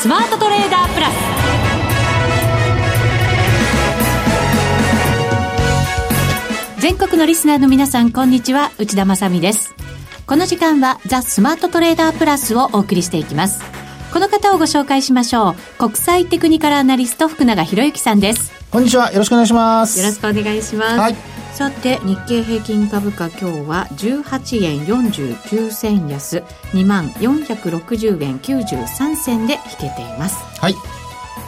スマートトレーダープラス。全国のリスナーの皆さんこんにちは。内田まさです。この時間はザ・スマートトレーダープラスをお送りしていきます。この方をご紹介しましょう。国際テクニカルアナリスト福永博之さんです。こんにちは。よろしくお願いします。よろしくお願いします、はい。さて日経平均株価今日は18円49銭安。2万460円93銭で引けています。はい。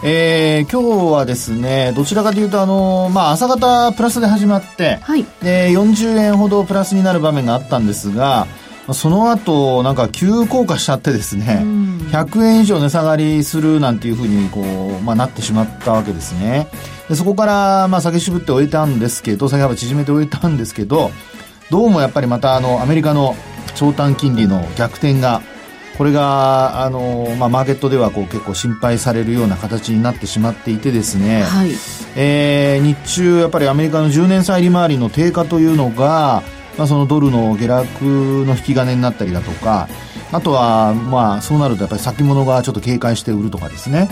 えー、今日はですね、どちらかというと、あのまあ、朝方プラスで始まって、はい、で、40円ほどプラスになる場面があったんですが、その後、なんか急降下しちゃってですね、うん、100円以上値下がりするなんていうふうに、こう、まあ、なってしまったわけですね。でそこから、まあ、下げ渋って終えたんですけど、下げ幅縮めて終えたんですけど、どうもやっぱりまた、あの、アメリカの長短金利の逆転が、これが、あの、まあ、マーケットではこう結構心配されるような形になってしまっていてですね、はい、えー、日中、やっぱりアメリカの10年債利回りの低下というのが、まあ、そのドルの下落の引き金になったりだとか、あとは、まあ、そうなるとやっぱり先物がちょっと警戒して売るとかですね。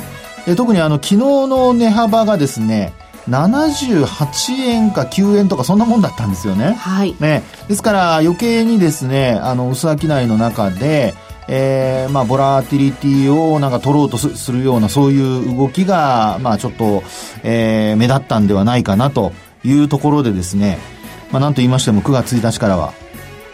で特にあの昨日の値幅がですね78円か9円とかそんなもんだったんですよね。はい。ね。ですから余計にですね、あの、薄商いの中で、えー、まあ、ボラティリティをなんか取ろうとするようなそういう動きが、まあ、ちょっと、えー、目立ったんではないかなというところでですね、まあ、なんと言いましても9月1日からは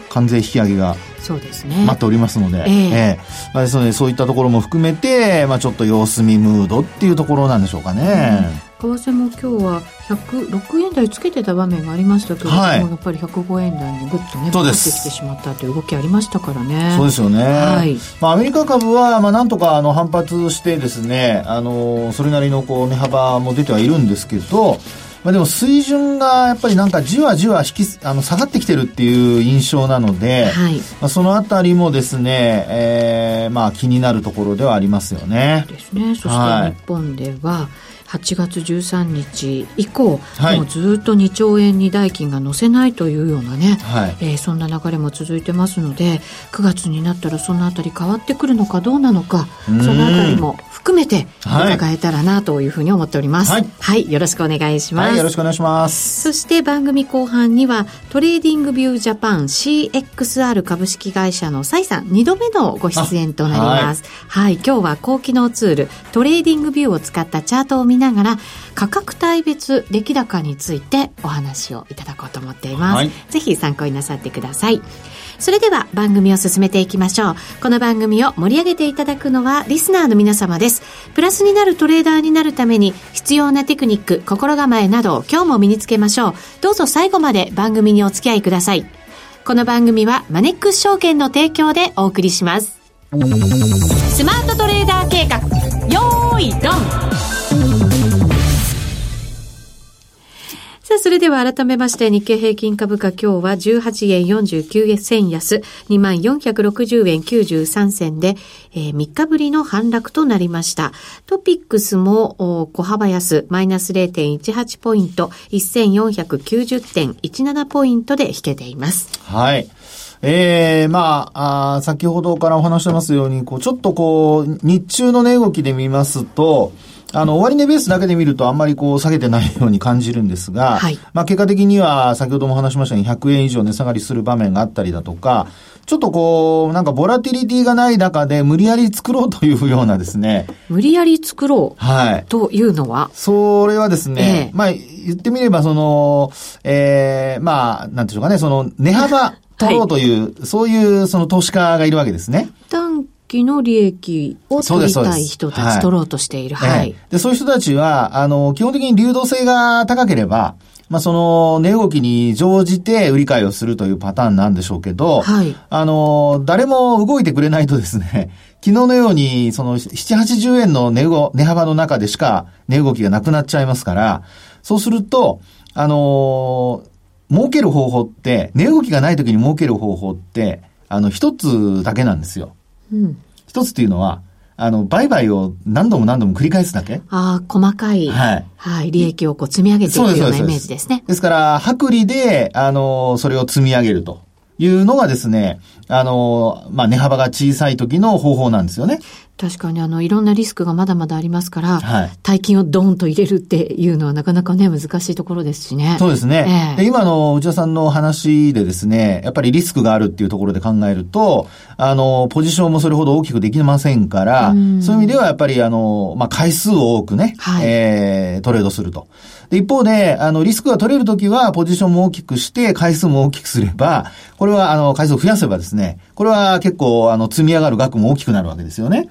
関税引き上げがそうですね。待っておりますので、えー、えー、まあ、ですので、そういったところも含めて、まあ、ちょっと様子見ムードっていうところなんでしょうかね。為替も今日は106円台つけてた場面がありましたけれども、はい、やっぱり105円台にぐっとね、戻ってきてしまったという動きありましたからね。そうですよね。はい。まあ、アメリカ株は、まあ、なんとか、あの、反発してですね、あの、それなりの、こう、値幅も出てはいるんですけど、まあ、でも水準がやっぱりなんかじわじわ引きあの下がってきてるっていう印象なので、はい、まあ、そのあたりもですね、えー、まあ気になるところではありますよね。ですね。そして日本では、はい8月13日以降、はい、もうずっと2兆円に代金が乗せないというようなね、はい、えー、そんな流れも続いてますので9月になったらそのあたり変わってくるのかどうなのかそのあたりも含めて伺えたらなというふうに思っております、はい、はい、よろしくお願いします、よろしくお願いします。そして番組後半にはトレーディングビュージャパン CXR 株式会社の蔡さん2度目のご出演となります。はい、今日は高機能ツールトレーディングビューを使ったチャートを見ながら価格帯別出来高についてお話をいただこうと思っています、はい、ぜひ参考になさってください。それでは番組を進めていきましょう。この番組を盛り上げていただくのはリスナーの皆様です。プラスになるトレーダーになるために必要なテクニック心構えなどを今日も身につけましょう。どうぞ最後まで番組にお付き合いください。この番組はマネックス証券の提供でお送りします。スマートトレーダー計画よーいドンさあ、それでは改めまして日経平均株価今日は18円49銭安、2460円93銭で、えー、3日ぶりの反落となりました。トピックスも小幅安、マイナス0.18ポイント、1490.17ポイントで引けています。はい。ええー、まああ、先ほどからお話してますように、こう、ちょっとこう、日中の値動きで見ますと、あの、終値ベースだけで見るとあんまりこう下げてないように感じるんですが、はい、まあ結果的には先ほども話しましたように100円以上値下がりする場面があったりだとか、ちょっとこう、なんかボラティリティがない中で無理やり作ろうというようなですね。無理やり作ろうはい。というのは？それはですね、えー、まあ言ってみればその、ええー、まあ、なんていうかね、その値幅、取ろうという、はい、そういうその投資家がいるわけですね。短期の利益を取りたい人たち、取ろうとしている。はい。で、そういう人たちは、あの、基本的に流動性が高ければ、まあ、その、値動きに乗じて売り買いをするというパターンなんでしょうけど、はい。あの、誰も動いてくれないとですね、昨日のように、その、7、80円の値値幅の中でしか値動きがなくなっちゃいますから、そうすると、あの儲ける方法って、値動きがない時に儲ける方法って、あの、一つだけなんですよ。うん。一つっていうのは、あの、売買を何度も何度も繰り返すだけああ、細かい。はい。はい。利益をこう積み上げていくようなイメージですね。ですから、薄利で、あの、それを積み上げると。いうのがですね、あの、まあ、値幅が小さい時の方法なんですよね。確かにあの、いろんなリスクがまだまだありますから、はい、大金をドーンと入れるっていうのはなかなかね、難しいところですしね。そうですね。えー、で今の内田さんの話でですね、やっぱりリスクがあるっていうところで考えると、あの、ポジションもそれほど大きくできませんから、うそういう意味ではやっぱりあの、まあ、回数を多くね、はい、えー、トレードすると。で、一方で、あの、リスクが取れるときは、ポジションも大きくして、回数も大きくすれば、これは、あの、回数を増やせばですね、これは結構、あの、積み上がる額も大きくなるわけですよね。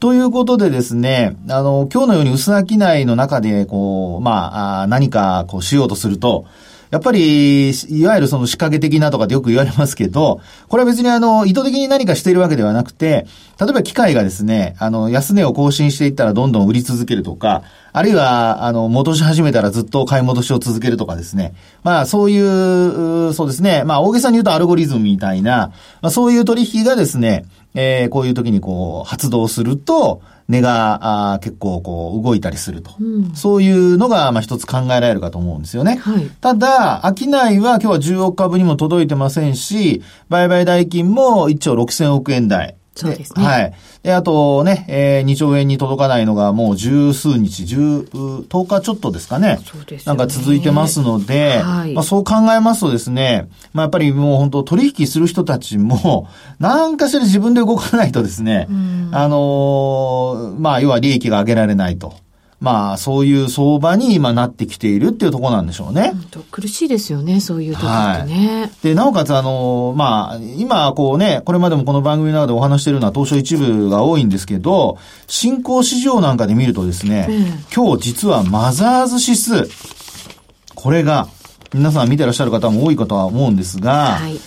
ということでですね、あの、今日のように薄商いの中で、こう、まあ、何か、こう、しようとすると、やっぱり、いわゆるその仕掛け的なとかってよく言われますけど、これは別にあの、意図的に何かしているわけではなくて、例えば機械がですね、あの、安値を更新していったらどんどん売り続けるとか、あるいは、あの、戻し始めたらずっと買い戻しを続けるとかですね。まあ、そういう、そうですね。まあ、大げさに言うとアルゴリズムみたいな、まあ、そういう取引がですね、えー、こういう時にこう、発動すると、値があ結構こう動いたりすると。うん、そういうのがまあ一つ考えられるかと思うんですよね。はい、ただ、商いは今日は10億株にも届いてませんし、売買代金も1兆6000億円台。そうですね。はい。で、あとね、えー、2兆円に届かないのがもう十数日、十、10日ちょっとですかね。そうですね。なんか続いてますので、はい、まあそう考えますとですね、まあやっぱりもう本当取引する人たちも、何かしら自分で動かないとですね、あのー、まあ要は利益が上げられないと。まあ、そういう相場に今なってきているっていうところなんでしょうね。苦しいですよね、そういう時ってね。はい、で、なおかつ、あの、まあ、今、こうね、これまでもこの番組の中でお話しているのは東証一部が多いんですけど、新興市場なんかで見るとですね、うん、今日実はマザーズ指数、これが、皆さん見てらっしゃる方も多いかとは思うんですが、はい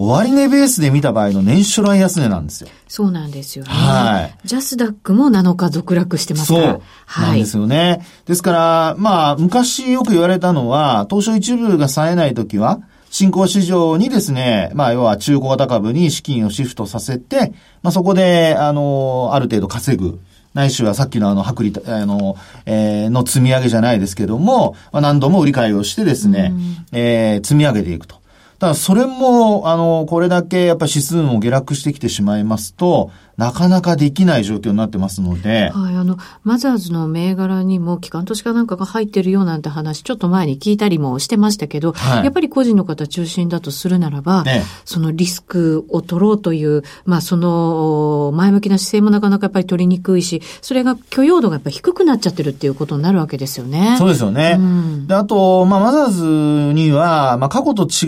終値ベースで見た場合の年初来安値なんですよ。そうなんですよね。はい。ジャスダックも7日続落してますから。そう。なんですよね。はい、ですから、まあ、昔よく言われたのは、東証一部が冴えないときは、新興市場にですね、まあ、要は中古型株に資金をシフトさせて、まあ、そこで、あの、ある程度稼ぐ。ないしはさっきのあの、薄利、あの、えー、の積み上げじゃないですけども、まあ、何度も売り買いをしてですね、えー、積み上げていくと。ただそれも、あの、これだけやっぱ指数も下落してきてしまいますと、なかなかできない状況になってますので。はい、あの、マザーズの銘柄にも機関投資家なんかが入ってるよなんて話、ちょっと前に聞いたりもしてましたけど、はい、やっぱり個人の方中心だとするならば、ね、そのリスクを取ろうという、まあその前向きな姿勢もなかなかやっぱり取りにくいし、それが許容度がやっぱり低くなっちゃってるっていうことになるわけですよね。そうですよね。うん、で、あと、まあマザーズには、まあ過去と違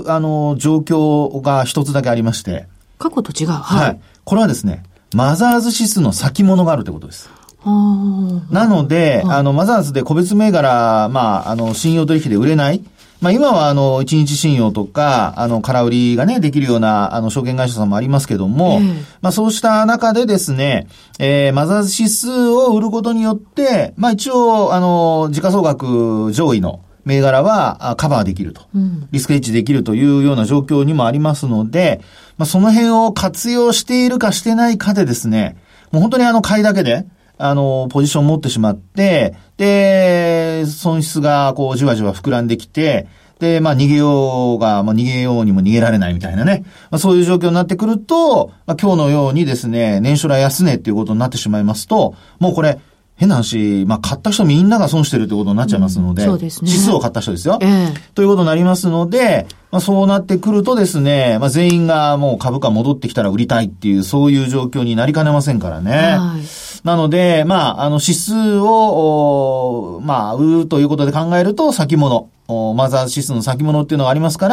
う、あの、状況が一つだけありまして。過去と違う？はい、はいこれはですね、マザーズ指数の先物があるということです。なので、あの、マザーズで個別銘柄、まあ、あの、信用取引で売れない。まあ、今は、あの、一日信用とか、あの、空売りがね、できるような、あの、証券会社さんもありますけども、えー、まあ、そうした中でですね、えー、マザーズ指数を売ることによって、まあ、一応、あの、時価総額上位の、銘柄はカバーできると。リスクエッジできるというような状況にもありますので、まあ、その辺を活用しているかしてないかでですね、もう本当にあの買いだけで、あの、ポジションを持ってしまって、で、損失がこうじわじわ膨らんできて、で、まあ逃げようが、まあ逃げようにも逃げられないみたいなね。まあそういう状況になってくると、まあ今日のようにですね、年初来安値っていうことになってしまいますと、もうこれ、変な話、まあ、買った人みんなが損してるってことになっちゃいますので、うん、そうですね。指数を買った人ですよ。えー、ということになりますので、まあ、そうなってくるとですね、まあ、全員がもう株価戻ってきたら売りたいっていう、そういう状況になりかねませんからね。はい、なので、まあ、あの、指数を、まあ、売るということで考えると、先物。マザー指数の先物っていうのがありますか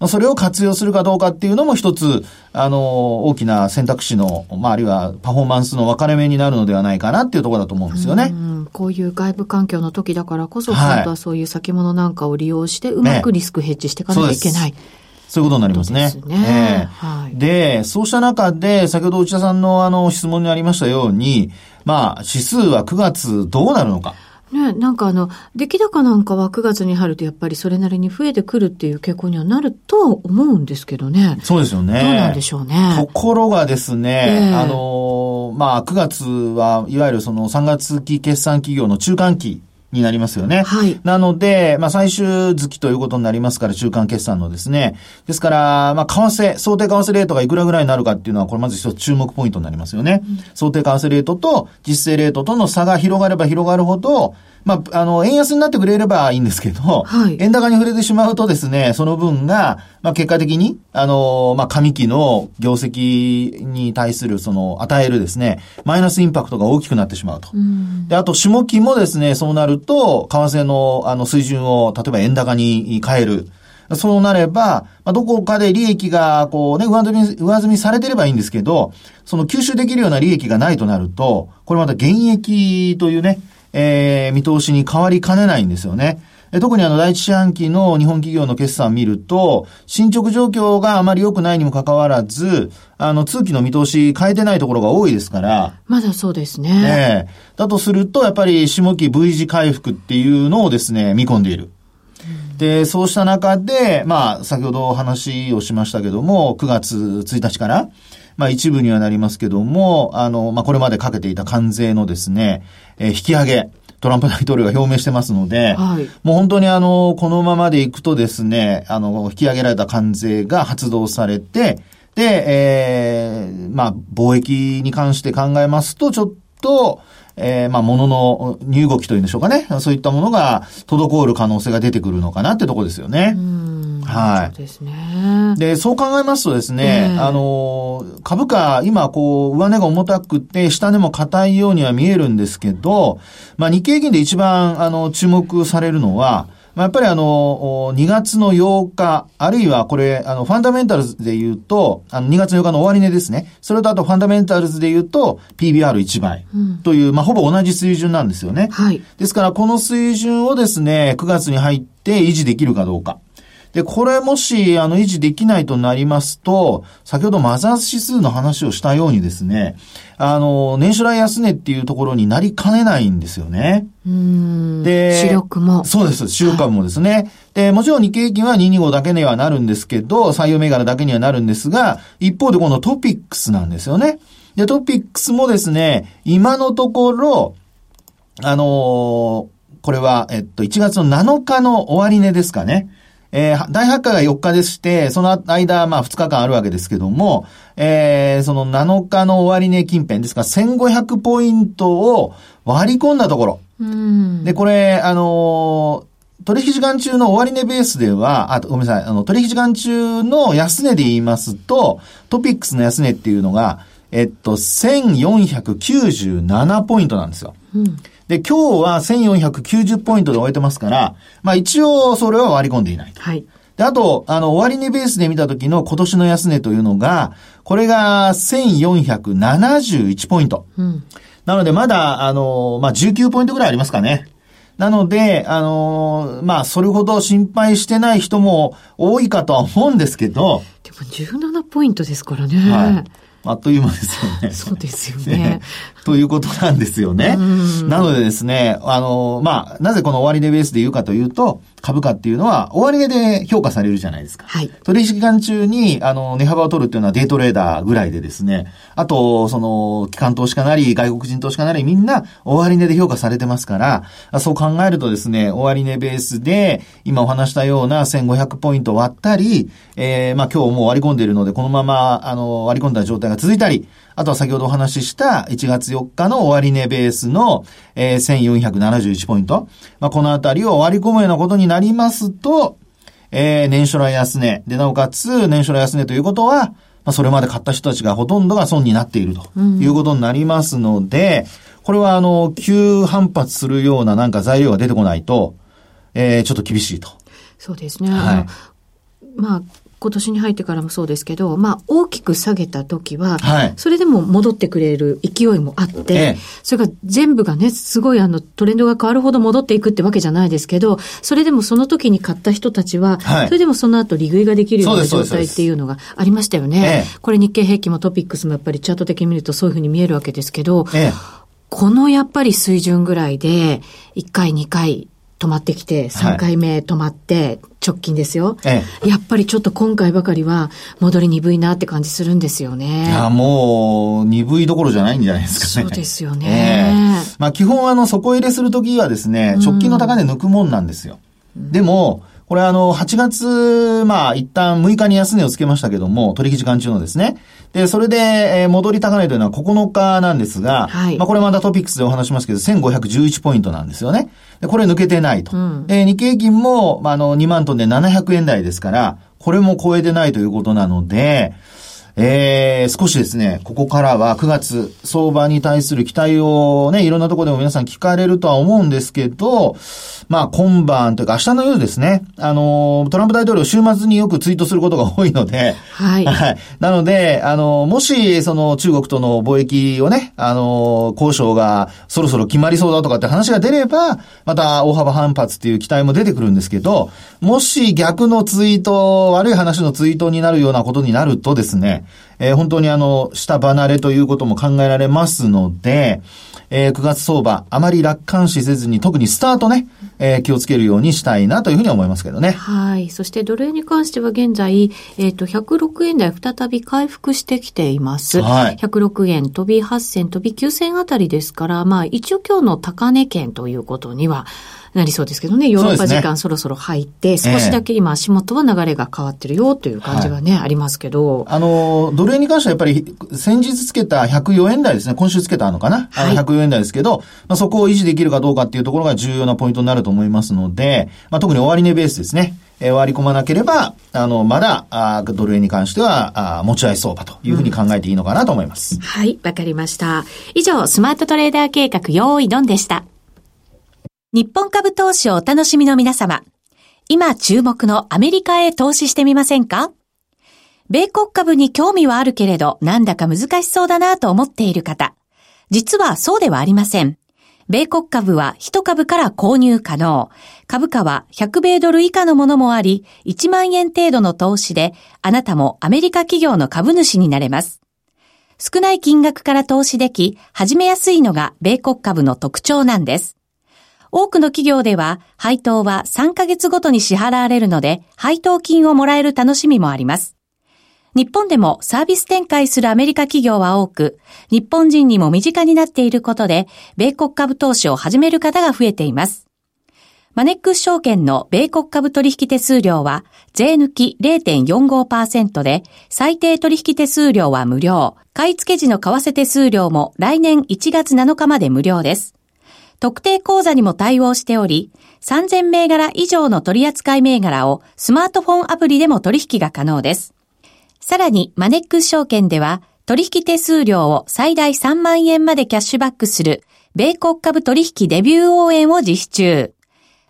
ら、それを活用するかどうかっていうのも一つ、あの、大きな選択肢の、まあ、あるいはパフォーマンスの分かれ目になるのではないかなっていうところだと思うんですよね。うこういう外部環境の時だからこそ、はい、本当はそういう先物なんかを利用して、うまくリスクヘッジしていかなきゃいけない。ねそういうことになりますね。ですね。えー、はい、で、そうした中で、先ほど内田さんのあの質問にありましたように、まあ、指数は9月どうなるのか。ね、なんかあの、出来高なんかは9月に入るとやっぱりそれなりに増えてくるっていう傾向にはなると思うんですけどね。そうですよね。どうなんでしょうね。ところがですね、えー、あの、まあ、9月はいわゆるその3月期決算企業の中間期になりますよね。はい。なので、まあ、最終月ということになりますから、中間決算のですね。ですから、まあ、為替、想定為替レートがいくらぐらいになるかっていうのは、これまず一つ注目ポイントになりますよね。うん、想定為替レートと実勢レートとの差が広がれば広がるほど、まあ、あの、円安になってくれればいいんですけど、はい、円高に触れてしまうとですね、その分が、まあ、結果的に、あの、まあ、上期の業績に対する、その、与えるですね、マイナスインパクトが大きくなってしまうと。うで、あと、下期もですね、そうなると、為替の、あの、水準を、例えば円高に変える。そうなれば、まあ、どこかで利益が、こうね、上積み、上積みされてればいいんですけど、その吸収できるような利益がないとなると、これまた減益というね、えー、見通しに変わりかねないんですよね。特にあの第一四半期の日本企業の決算を見ると、進捗状況があまり良くないにもかかわらず、あの、通期の見通し変えてないところが多いですから。まだそうですね。ええだとすると、やっぱり下期 V 字回復っていうのをですね、見込んでいる。で、そうした中で、まあ、先ほど話をしましたけども、9月1日から、まあ一部にはなりますけども、あの、まあこれまでかけていた関税のですね、えー、引き上げ、トランプ大統領が表明してますので、はい、もう本当にあの、このままでいくとですね、あの、引き上げられた関税が発動されて、で、えー、まあ、貿易に関して考えますと、ちょっと、えー、まあ、物の入動きというんでしょうかね。そういったものが滞る可能性が出てくるのかなってとこですよね。はい。そうですね。で、そう考えますとですね、えー、あの、株価、今、こう、上値が重たくて、下値も硬いようには見えるんですけど、まあ、日経銀で一番、あの、注目されるのは、まあ、やっぱりあの、2月の8日、あるいはこれ、あの、ファンダメンタルズで言うと、あの、2月8日の終値ですね。それとあとファンダメンタルズで言うと、PBR1 倍という、うん、まあ、ほぼ同じ水準なんですよね。はい。ですから、この水準をですね、9月に入って維持できるかどうか。で、これもし、あの、維持できないとなりますと、先ほどマザーズ指数の話をしたようにですね、あの、年初来安値っていうところになりかねないんですよね。うん。で、主力も。そうです。主力株もですね。はい、で、もちろん日経平均は225だけにはなるんですけど、採用銘柄だけにはなるんですが、一方でこのトピックスなんですよね。で、トピックスもですね、今のところ、あのー、これは、えっと、1月の7日の終値ですかね。えー、大発会が4日でして、その間、まあ2日間あるわけですけども、えー、その7日の終値近辺ですから、1500ポイントを割り込んだところ。で、これ、あのー、取引時間中の終値ベースでは、あ、ごめんなさい、あの、取引時間中の安値で言いますと、トピックスの安値っていうのが、えっと、1497ポイントなんですよ。うんで、今日は1490ポイントで終えてますから、まあ一応それは割り込んでいないと。はい。で、あと、あの、終値ベースで見た時の今年の安値というのが、これが1471ポイント。うん。なので、まだ、あの、まあ、19ポイントぐらいありますかね。なので、あのまあ、それほど心配してない人も多いかとは思うんですけど。でも17ポイントですからね。はい。あっという間ですよね。そうですよね。ということなんですよね。なのでですね、あの、まあ、なぜこの終値ベースで言うかというと、株価っていうのは終値で評価されるじゃないですか。はい。取引期間中に、あの、値幅を取るっていうのはデイトレーダーぐらいでですね、あと、その、機関投資家なり、外国人投資家なり、みんな終値で評価されてますから、そう考えるとですね、終値ベースで、今お話したような1500ポイント割ったり、えー、まあ今日もう割り込んでいるので、このまま、あの、割り込んだ状態が続いたり、あとは先ほどお話しした1月4日の終値ベースの、えー、1471ポイント。まあ、このあたりを割り込むようなことになりますと、えー、年初来安値。で、なおかつ、年初来安値ということは、まあ、それまで買った人たちがほとんどが損になっているということになりますので、うん、これはあの、急反発するようななんか材料が出てこないと、えー、ちょっと厳しいと。そうですね。はい。まあ、今年に入ってからもそうですけど、まあ、大きく下げた時は、はい、それでも戻ってくれる勢いもあって、ええ、それが全部がね、すごいあの、トレンドが変わるほど戻っていくってわけじゃないですけど、それでもその時に買った人たちは、はい、それでもその後利食いができるような状態っていうのがありましたよね。これ日経平均もトピックスもやっぱりチャート的に見るとそういうふうに見えるわけですけど、このやっぱり水準ぐらいで、1回2回止まってきて、3回目止まって、直近ですよ、ええ。やっぱりちょっと今回ばかりは戻り鈍いなって感じするんですよね。いや、もう、鈍いどころじゃないんじゃないですかね。そうですよね。まあ基本あの底入れするときはですね、直近の高値抜くもんなんですよ。でも、これあの、8月、まあ、一旦6日に安値をつけましたけども、取引時間中のですね。で、それで、えー、戻り高値というのは9日なんですが、はい、まあ、これまたトピックスでお話しますけど、1511ポイントなんですよね。で、これ抜けてないと。うん、で、日経平均も、まあ、あの、2万トンで700円台ですから、これも超えてないということなので、えー、少しですね、ここからは9月、相場に対する期待をね、いろんなところでも皆さん聞かれるとは思うんですけど、まあ今晩というか明日の夜ですね、あの、トランプ大統領週末によくツイートすることが多いので、はい。はい。なので、あの、もし、その中国との貿易をね、あの、交渉がそろそろ決まりそうだとかって話が出れば、また大幅反発っていう期待も出てくるんですけど、もし逆のツイート、悪い話のツイートになるようなことになるとですね、えー、本当にあの、下離れということも考えられますので、えー、9月相場、あまり楽観視せずに、特にスタートね、えー、気をつけるようにしたいなというふうに思いますけどね。はい。そしてドル円に関しては現在、えっ、ー、と、106円台再び回復してきています。はい。106円飛び8銭飛び9銭あたりですから、まあ、一応今日の高値圏ということには、なりそうですけどね、ヨーロッパ時間そろそろ入って、少しだけ今足元は流れが変わってるよという感じはね、はい、ありますけど。あの、ドル円に関してはやっぱり先日つけた104円台ですね、今週つけたのかな、はい、あの104円台ですけど、まあ、そこを維持できるかどうかっていうところが重要なポイントになると思いますので、まあ、特に終値ベースですね。えー、割り込まなければ、あの、まだ、あドル円に関しては、あ持ち合い相場というふうに考えていいのかなと思います。うん、はい、わかりました。以上、スマートトレーダー計画、用意ドンでした。日本株投資をお楽しみの皆様。今注目のアメリカへ投資してみませんか？米国株に興味はあるけれど、なんだか難しそうだなと思っている方。実はそうではありません。米国株は1株から購入可能。株価は100米ドル以下のものもあり、1万円程度の投資で、あなたもアメリカ企業の株主になれます。少ない金額から投資でき、始めやすいのが米国株の特徴なんです。多くの企業では配当は3ヶ月ごとに支払われるので、配当金をもらえる楽しみもあります。日本でもサービス展開するアメリカ企業は多く、日本人にも身近になっていることで、米国株投資を始める方が増えています。マネックス証券の米国株取引手数料は税抜き0.45%で最低取引手数料は無料。買い付け時の為替手数料も来年1月7日まで無料です。特定口座にも対応しており、3000銘柄以上の取扱銘柄をスマートフォンアプリでも取引が可能です。さらに、マネックス証券では、取引手数料を最大3万円までキャッシュバックする、米国株取引デビュー応援を実施中。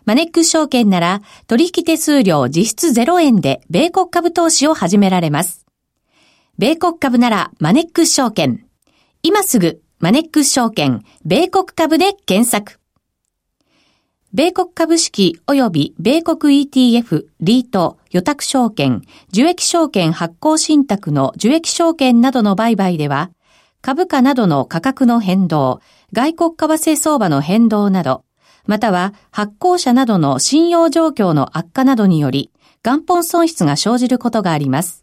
マネックス証券なら、取引手数料実質0円で、米国株投資を始められます。米国株なら、マネックス証券。今すぐマネックス証券、米国株で検索。米国株式及び米国 ETF、リート、予託証券、受益証券発行信託の受益証券などの売買では、株価などの価格の変動、外国為替相場の変動など、または発行者などの信用状況の悪化などにより、元本損失が生じることがあります。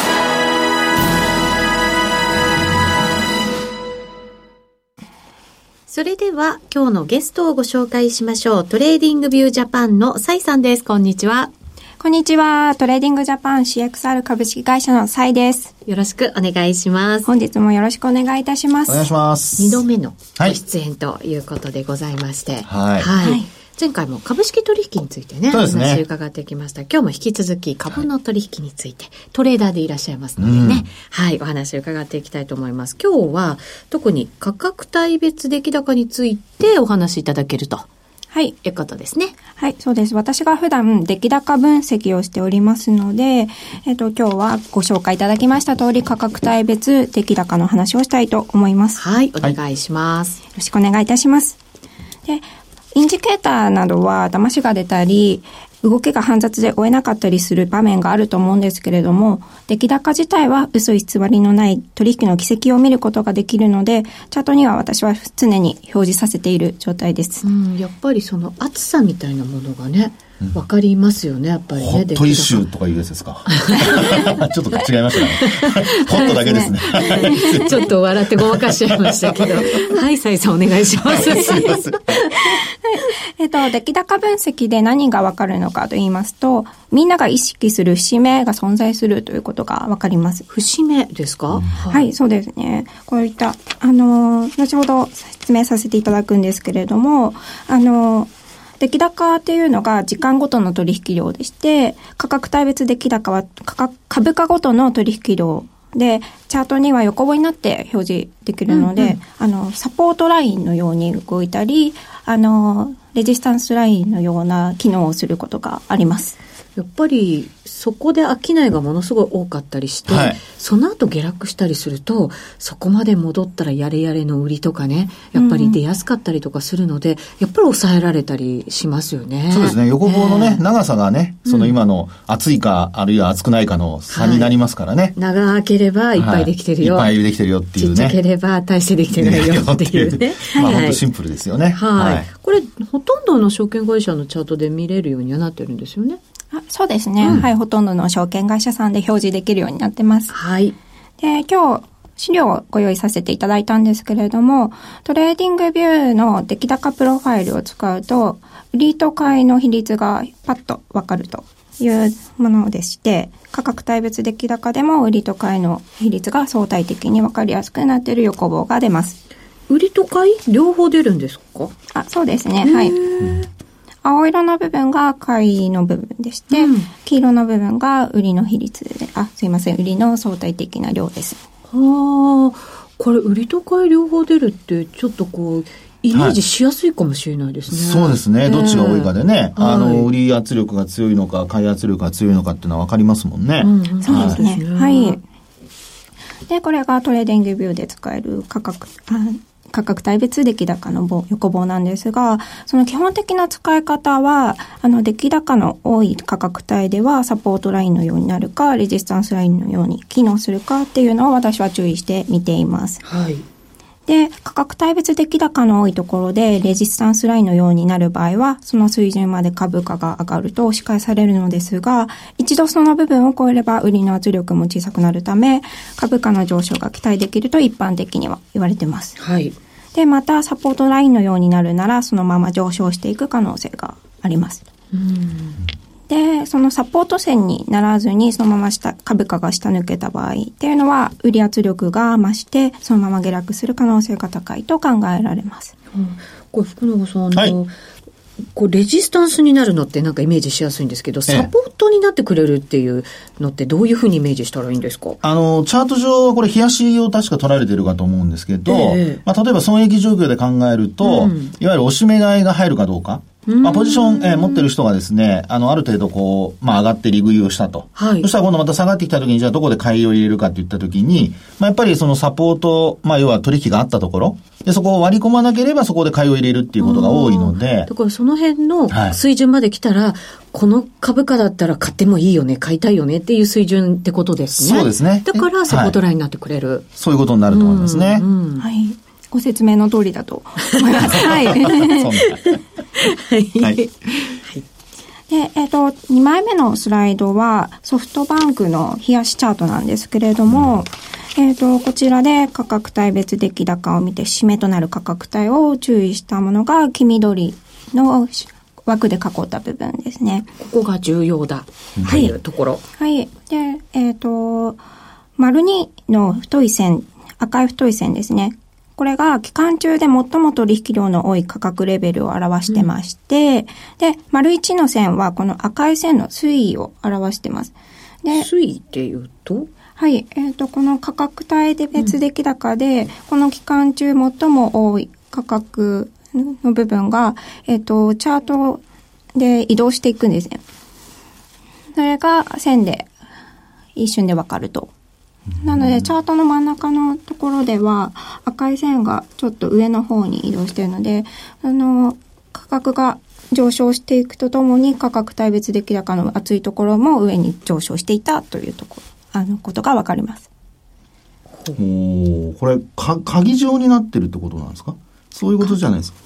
それでは今日のゲストをご紹介しましょう。トレーディングビュージャパンのサイさんです。こんにちは。こんにちは。トレーディングジャパン CXR 株式会社のサイです。よろしくお願いします。本日もよろしくお願いいたします。お願いします。二度目のご出演ということでございまして。はい。はい、はい前回も株式取引についてね、ねお話伺ってきました。今日も引き続き株の取引について、はい、トレーダーでいらっしゃいますのでね、うん、はい、お話を伺っていきたいと思います。今日は特に価格帯別出来高についてお話しいただけると。はい。いうことですね。はい、そうです。私が普段出来高分析をしておりますので、えっ、と、今日はご紹介いただきました通り価格帯別出来高の話をしたいと思います。はい、お願いします。よろしくお願いいたします。で、インジケーターなどは騙しが出たり、動きが煩雑で追えなかったりする場面があると思うんですけれども、出来高自体は嘘偽りのない取引の軌跡を見ることができるので、チャートには私は常に表示させている状態です。うん、やっぱりその厚さみたいなものがね、わかりますよね、やっぱりね。ホットイシューとかいうやつですか？ちょっと違いましたね。ホットだけですね。ちょっと笑ってごまかしちゃいましたけど。はい、サイさんお願いします。すいません。えっと、出来高分析で何がわかるのかと言いますと、みんなが意識する節目が存在するということがわかります。節目ですか、うん、はい、そうですね。こういった、あの、後ほど説明させていただくんですけれども、あの、出来高っていうのが時間ごとの取引量でして、価格帯別出来高は株価ごとの取引量で、チャートには横棒になって表示できるので、うんうん、あの、サポートラインのように動いたり、あの、レジスタンスラインのような機能をすることがあります。やっぱりそこで商いがものすごい多かったりして、はい、その後下落したりするとそこまで戻ったらやれやれの売りとかねやっぱり出やすかったりとかするので、うん、やっぱり抑えられたりしますよね。そうですね。横棒のね、えー、長さがねその今の厚いか、あるいは厚くないかの差になりますからね、はい、長ければい。っぱいできてるよ、はい、いっぱいできてるよっていうね。ちっちゃければ大してできてないよっていうね。まあ本当シンプルですよね。はい、これほとんどの証券会社のチャートで見れるようにはなってるんですよね。あそうですね、うん、はい、ほとんどの証券会社さんで表示できるようになってます。はい。で、今日、資料をご用意させていただいたんですけれども、トレーディングビューの出来高プロファイルを使うと、売りと買いの比率がパッとわかるというものでして、価格帯別出来高でも売りと買いの比率が相対的にわかりやすくなっている横棒が出ます。売りと買い両方出るんですか？あ、そうですね。はい。青色の部分が買いの部分でして、うん、黄色の部分が売りの比率で、あ、すいません、売りの相対的な量です。はあ、これ売りと買い両方出るって、ちょっとこう、イメージしやすいかもしれないですね。はい、そうですね。どっちが多いかでね、あの、売り圧力が強いのか、買い圧力が強いのかっていうのは分かりますもんね。うん、そうですね。はい。で、これがトレーディングビューで使える価格、価格帯別出来高の棒、横棒なんですが、その基本的な使い方は、あの、出来高の多い価格帯ではサポートラインのようになるか、レジスタンスラインのように機能するかっていうのを私は注意して見ています。はい。で、価格帯別出来高の多いところで、レジスタンスラインのようになる場合は、その水準まで株価が上がると押し返されるのですが、一度その部分を超えれば、売りの圧力も小さくなるため、株価の上昇が期待できると一般的には言われてます。はい。で、またサポートラインのようになるなら、そのまま上昇していく可能性があります。で、そのサポート線にならずに、そのまま下、株価が下抜けた場合っていうのは、売り圧力が増して、そのまま下落する可能性が高いと考えられます。うん、これ、福永さん、はい、こうレジスタンスになるのってなんかイメージしやすいんですけど、サポートになってくれるっていうのってどういうふうにイメージしたらいいんですか？あの、チャート上はこれ、冷やしを確か取られてるかと思うんですけど、えー、まあ、例えば損益状況で考えると、うん、いわゆる押し目買いが入るかどうか。まあ、ポジション、えー、持ってる人がですね、あの、ある程度こう、まあ、上がって利食いをしたと。はい。そしたら今度また下がってきた時に、じゃあどこで買いを入れるかって言った時に、まあ、やっぱりそのサポート、まあ、要は取引があったところ、で、そこを割り込まなければそこで買いを入れるっていうことが多いので。だからその辺の水準まで来たら、はい、この株価だったら買ってもいいよね、買いたいよねっていう水準ってことですね。そうですね。だからサポートラインになってくれる。はい、そういうことになると思いますね。うんうん、はい。ご説明の通りだと思います。はい。はい。はい。で、えっ、ー、と、2枚目のスライドはソフトバンクの冷やしチャートなんですけれども、うん、えっ、ー、と、こちらで価格帯別出来高を見て、締めとなる価格帯を注意したものが、黄緑の枠で囲った部分ですね。ここが重要だというところ。はい。はい、で、えっ、ー、と、丸2の太い線、赤い太い線ですね。これが期間中で最も取引量の多い価格レベルを表してまして、うん、で、丸1の線はこの赤い線の推移を表してます。で、推移っていうと？はい。えっ、ー、と、この価格帯で別出来高で、うん、この期間中最も多い価格の部分が、えっ、ー、と、チャートで移動していくんですね。それが線で一瞬でわかるとなので、チャートの真ん中のところでは、赤い線がちょっと上の方に移動しているので、あの、価格が上昇していくとともに価格帯別出来高の厚いところも上に上昇していたというところ、あのことがわかります。おこれか、鍵状になってるってことなんですか？そういうことじゃないですか。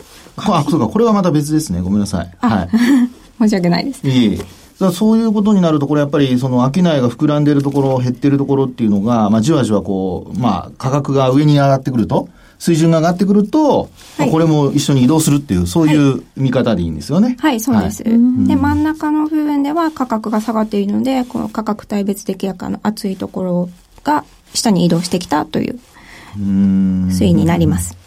あ、そうか、これはまた別ですね。ごめんなさい。はい。申し訳ないです。いえ。だそういうことになると、これやっぱりその商いが膨らんでるところ、減ってるところっていうのが、まあじわじわこう、まあ価格が上に上がってくると、水準が上がってくると、はい、これも一緒に移動するっていう、そういう見方でいいんですよね。はい、はい、そうです、はい、で、真ん中の部分では価格が下がっているので、この価格帯別出来高の厚いところが下に移動してきたという推移になります。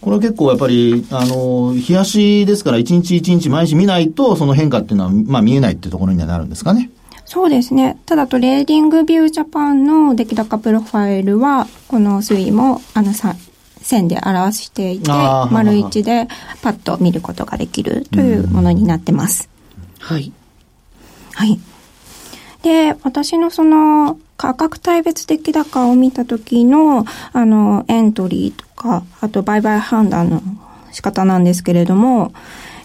これは結構やっぱり、あの、日足ですから、一日一日毎日見ないと、その変化っていうのは、まあ見えないっていうところにはなるんですかね。そうですね。ただトレーディングビュージャパンの出来高プロファイルは、この推移も、あの、さ線で表していて、丸一でパッと見ることができるというものになってます。はい。はい。で、私のその価格帯別出来高を見た時の、あの、エントリーとか、あと売買判断の仕方なんですけれども、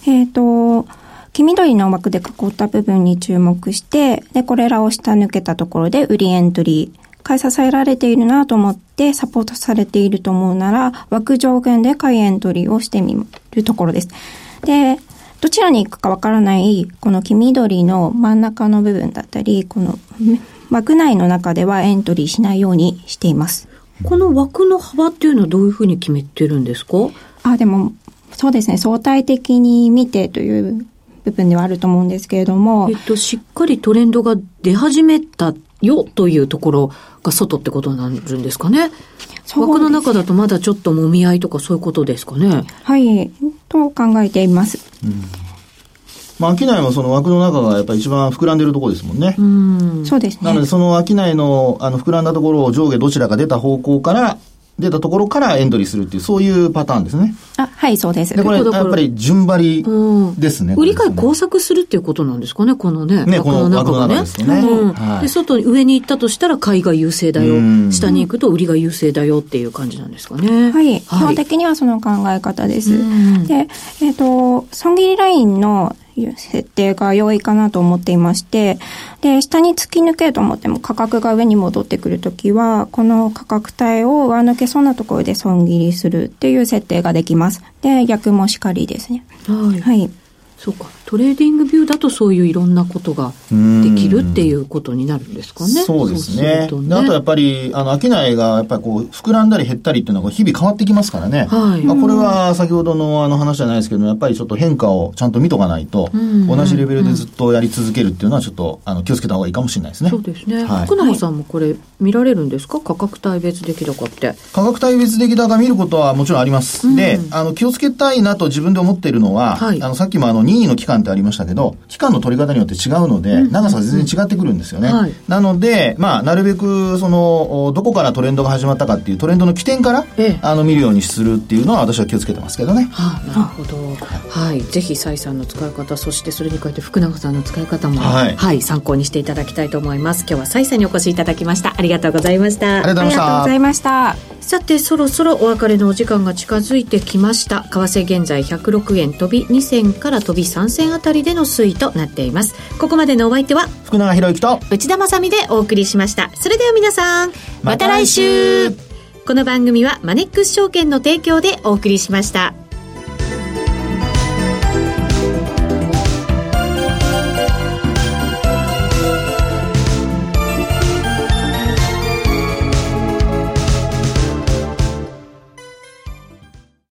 えっ、ー、と、黄緑の枠で囲った部分に注目して、で、これらを下抜けたところで売りエントリー、買い支えられているなと思ってサポートされていると思うなら、枠上限で買いエントリーをしてみるところです。で、どちらに行くかわからない、この黄緑の真ん中の部分だったり、この枠内の中ではエントリーしないようにしています。この枠の幅っていうのはどういうふうに決めてるんですか？あ、でも、そうですね、相対的に見てという部分ではあると思うんですけれども。えっと、しっかりトレンドが出始めたよというところが外ってことになるんですかね？枠の中だとまだちょっともみ合いとかそういうことですかね？はい、と考えています。うんまあ、商いもその枠の中がやっぱり一番膨らんでるところですもんね。うんそうですね。なので、その商いの、あの、膨らんだところを上下どちらか出た方向から、出たところからエントリーするっていう、そういうパターンですね。あ、はい、そうです。で、これ、やっぱり順張りですね。売り買い工作するっていうことなんですかね、このね。ね、この中がね。ですね。で、外に上に行ったとしたら買いが優勢だよ。下に行くと売りが優勢だよっていう感じなんですかね。はい。基本的にはその考え方です。で、えっ、と、損切りラインの設定が良いかなと思っていまして、で、下に突き抜けると思っても価格が上に戻ってくるときは、この価格帯を上抜けそうなところで損切りするっていう設定ができます。で、逆もしかりですね。はい。はいそうか。トレーディングビューだとそういういろんなことができるっていうことになるんですかね。そうですね。すねあとやっぱり、あの、商いがやっぱりこう、膨らんだり減ったりっていうのが日々変わってきますからね。はい。まあ、これは先ほどのあの話じゃないですけど、やっぱりちょっと変化をちゃんと見とかないと、同じレベルでずっとやり続けるっていうのはちょっと、あの、気をつけた方がいいかもしれないですね。そうですね。はい、福永さんもこれ見られるんですか？価格帯別出来高って。価格帯別出来高見ることはもちろんあります。で、あの、気をつけたいなと自分で思っているのは、はい、あの、さっきもあの、任意の期間ってありましたけど、期間の取り方によって違うので、長さ全然違ってくるんですよね。はい、なので、まあ、なるべく、その、どこからトレンドが始まったかっていうトレンドの起点から、ええ、あの、見るようにするっていうのは私は気をつけてますけどね。はあ、なるほど。はい。ぜひ、蔡さんの使い方、そしてそれに加えて福永さんの使い方も、はい、はい、参考にしていただきたいと思います。今日は蔡さんにお越しいただきました。ありがとうございました。ありがとうございました。さて、そろそろお別れのお時間が近づいてきました。為替現在106円飛び2銭から飛び3銭あたりでの推移となっています。ここまでのお相手は福永博之と内田まさでお送りしましたそれでは皆さんまた来週この番組はマネックス証券の提供でお送りしました